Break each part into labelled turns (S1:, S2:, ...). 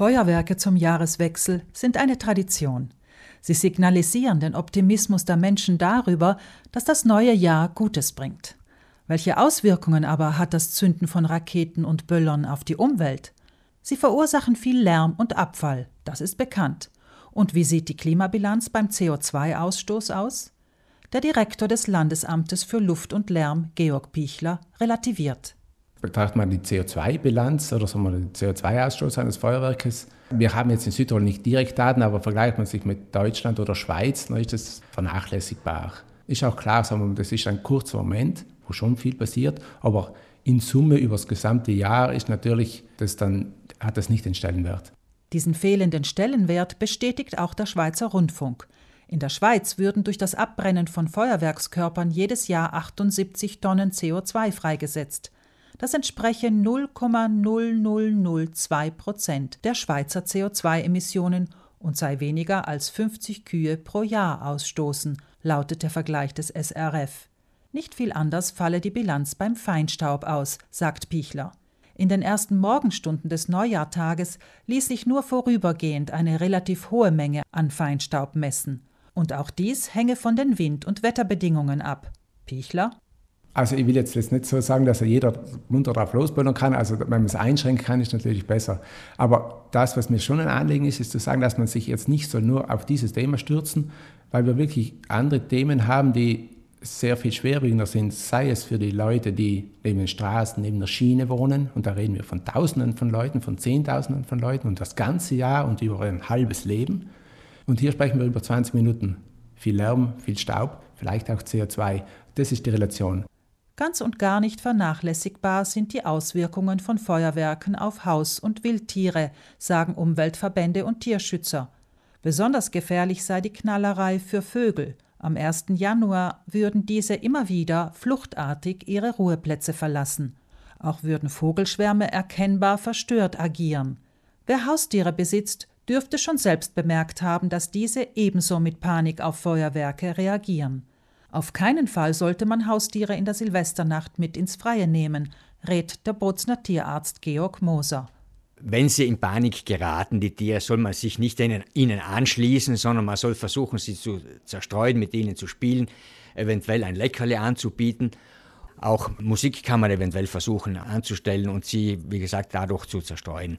S1: Feuerwerke zum Jahreswechsel sind eine Tradition. Sie signalisieren den Optimismus der Menschen darüber, dass das neue Jahr Gutes bringt. Welche Auswirkungen aber hat das Zünden von Raketen und Böllern auf die Umwelt? Sie verursachen viel Lärm und Abfall, das ist bekannt. Und wie sieht die Klimabilanz beim CO2-Ausstoß aus? Der Direktor des Landesamtes für Luft und Lärm, Georg Pichler, relativiert
S2: betrachtet man die CO2-Bilanz oder sagen wir, den CO2-Ausstoß eines Feuerwerkes. Wir haben jetzt in Südtirol nicht direkt Daten, aber vergleicht man sich mit Deutschland oder Schweiz, dann ist das vernachlässigbar. Ist auch klar, wir, das ist ein kurzer Moment, wo schon viel passiert, aber in Summe über das gesamte Jahr ist natürlich das dann, hat das nicht den Stellenwert.
S1: Diesen fehlenden Stellenwert bestätigt auch der Schweizer Rundfunk. In der Schweiz würden durch das Abbrennen von Feuerwerkskörpern jedes Jahr 78 Tonnen CO2 freigesetzt. Das entspreche 0,0002 Prozent der Schweizer CO2-Emissionen und sei weniger als 50 Kühe pro Jahr ausstoßen, lautet der Vergleich des SRF. Nicht viel anders falle die Bilanz beim Feinstaub aus, sagt Pichler. In den ersten Morgenstunden des Neujahrtages ließ sich nur vorübergehend eine relativ hohe Menge an Feinstaub messen. Und auch dies hänge von den Wind- und Wetterbedingungen ab. Pichler
S2: also ich will jetzt nicht so sagen, dass jeder munter drauf losböllern kann. Also wenn man es einschränken kann, ist natürlich besser. Aber das, was mir schon ein Anliegen ist, ist zu sagen, dass man sich jetzt nicht so nur auf dieses Thema stürzen, weil wir wirklich andere Themen haben, die sehr viel schwerwiegender sind, sei es für die Leute, die neben den Straßen, neben der Schiene wohnen, und da reden wir von Tausenden von Leuten, von Zehntausenden von Leuten und das ganze Jahr und über ein halbes Leben. Und hier sprechen wir über 20 Minuten. Viel Lärm, viel Staub, vielleicht auch CO2. Das ist die Relation.
S1: Ganz und gar nicht vernachlässigbar sind die Auswirkungen von Feuerwerken auf Haus- und Wildtiere, sagen Umweltverbände und Tierschützer. Besonders gefährlich sei die Knallerei für Vögel. Am 1. Januar würden diese immer wieder fluchtartig ihre Ruheplätze verlassen. Auch würden Vogelschwärme erkennbar verstört agieren. Wer Haustiere besitzt, dürfte schon selbst bemerkt haben, dass diese ebenso mit Panik auf Feuerwerke reagieren. Auf keinen Fall sollte man Haustiere in der Silvesternacht mit ins Freie nehmen, rät der Bozner Tierarzt Georg Moser.
S3: Wenn sie in Panik geraten, die Tiere, soll man sich nicht ihnen anschließen, sondern man soll versuchen, sie zu zerstreuen, mit ihnen zu spielen, eventuell ein Leckerle anzubieten. Auch Musik kann man eventuell versuchen anzustellen und sie, wie gesagt, dadurch zu zerstreuen.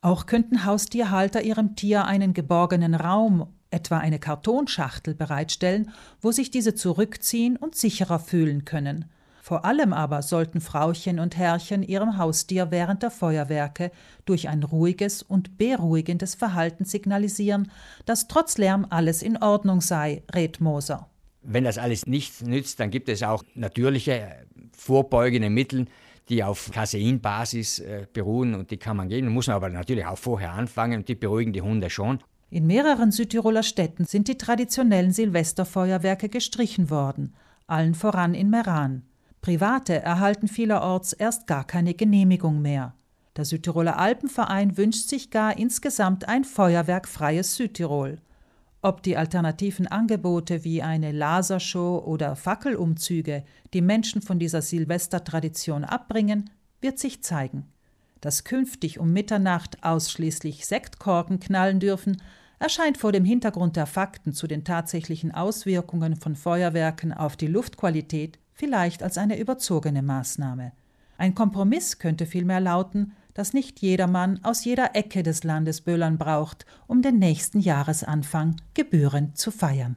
S1: Auch könnten Haustierhalter ihrem Tier einen geborgenen Raum etwa eine Kartonschachtel bereitstellen, wo sich diese zurückziehen und sicherer fühlen können. Vor allem aber sollten Frauchen und Herrchen ihrem Haustier während der Feuerwerke durch ein ruhiges und beruhigendes Verhalten signalisieren, dass trotz Lärm alles in Ordnung sei, rät Moser.
S3: Wenn das alles nichts nützt, dann gibt es auch natürliche vorbeugende Mittel, die auf Caseinbasis äh, beruhen und die kann man geben. Muss man aber natürlich auch vorher anfangen und die beruhigen die Hunde schon.
S1: In mehreren Südtiroler Städten sind die traditionellen Silvesterfeuerwerke gestrichen worden, allen voran in Meran. Private erhalten vielerorts erst gar keine Genehmigung mehr. Der Südtiroler Alpenverein wünscht sich gar insgesamt ein feuerwerkfreies Südtirol. Ob die alternativen Angebote wie eine Lasershow oder Fackelumzüge die Menschen von dieser Silvestertradition abbringen, wird sich zeigen. Dass künftig um Mitternacht ausschließlich Sektkorken knallen dürfen, erscheint vor dem Hintergrund der Fakten zu den tatsächlichen Auswirkungen von Feuerwerken auf die Luftqualität vielleicht als eine überzogene Maßnahme. Ein Kompromiss könnte vielmehr lauten, dass nicht jedermann aus jeder Ecke des Landes Böllern braucht, um den nächsten Jahresanfang gebührend zu feiern.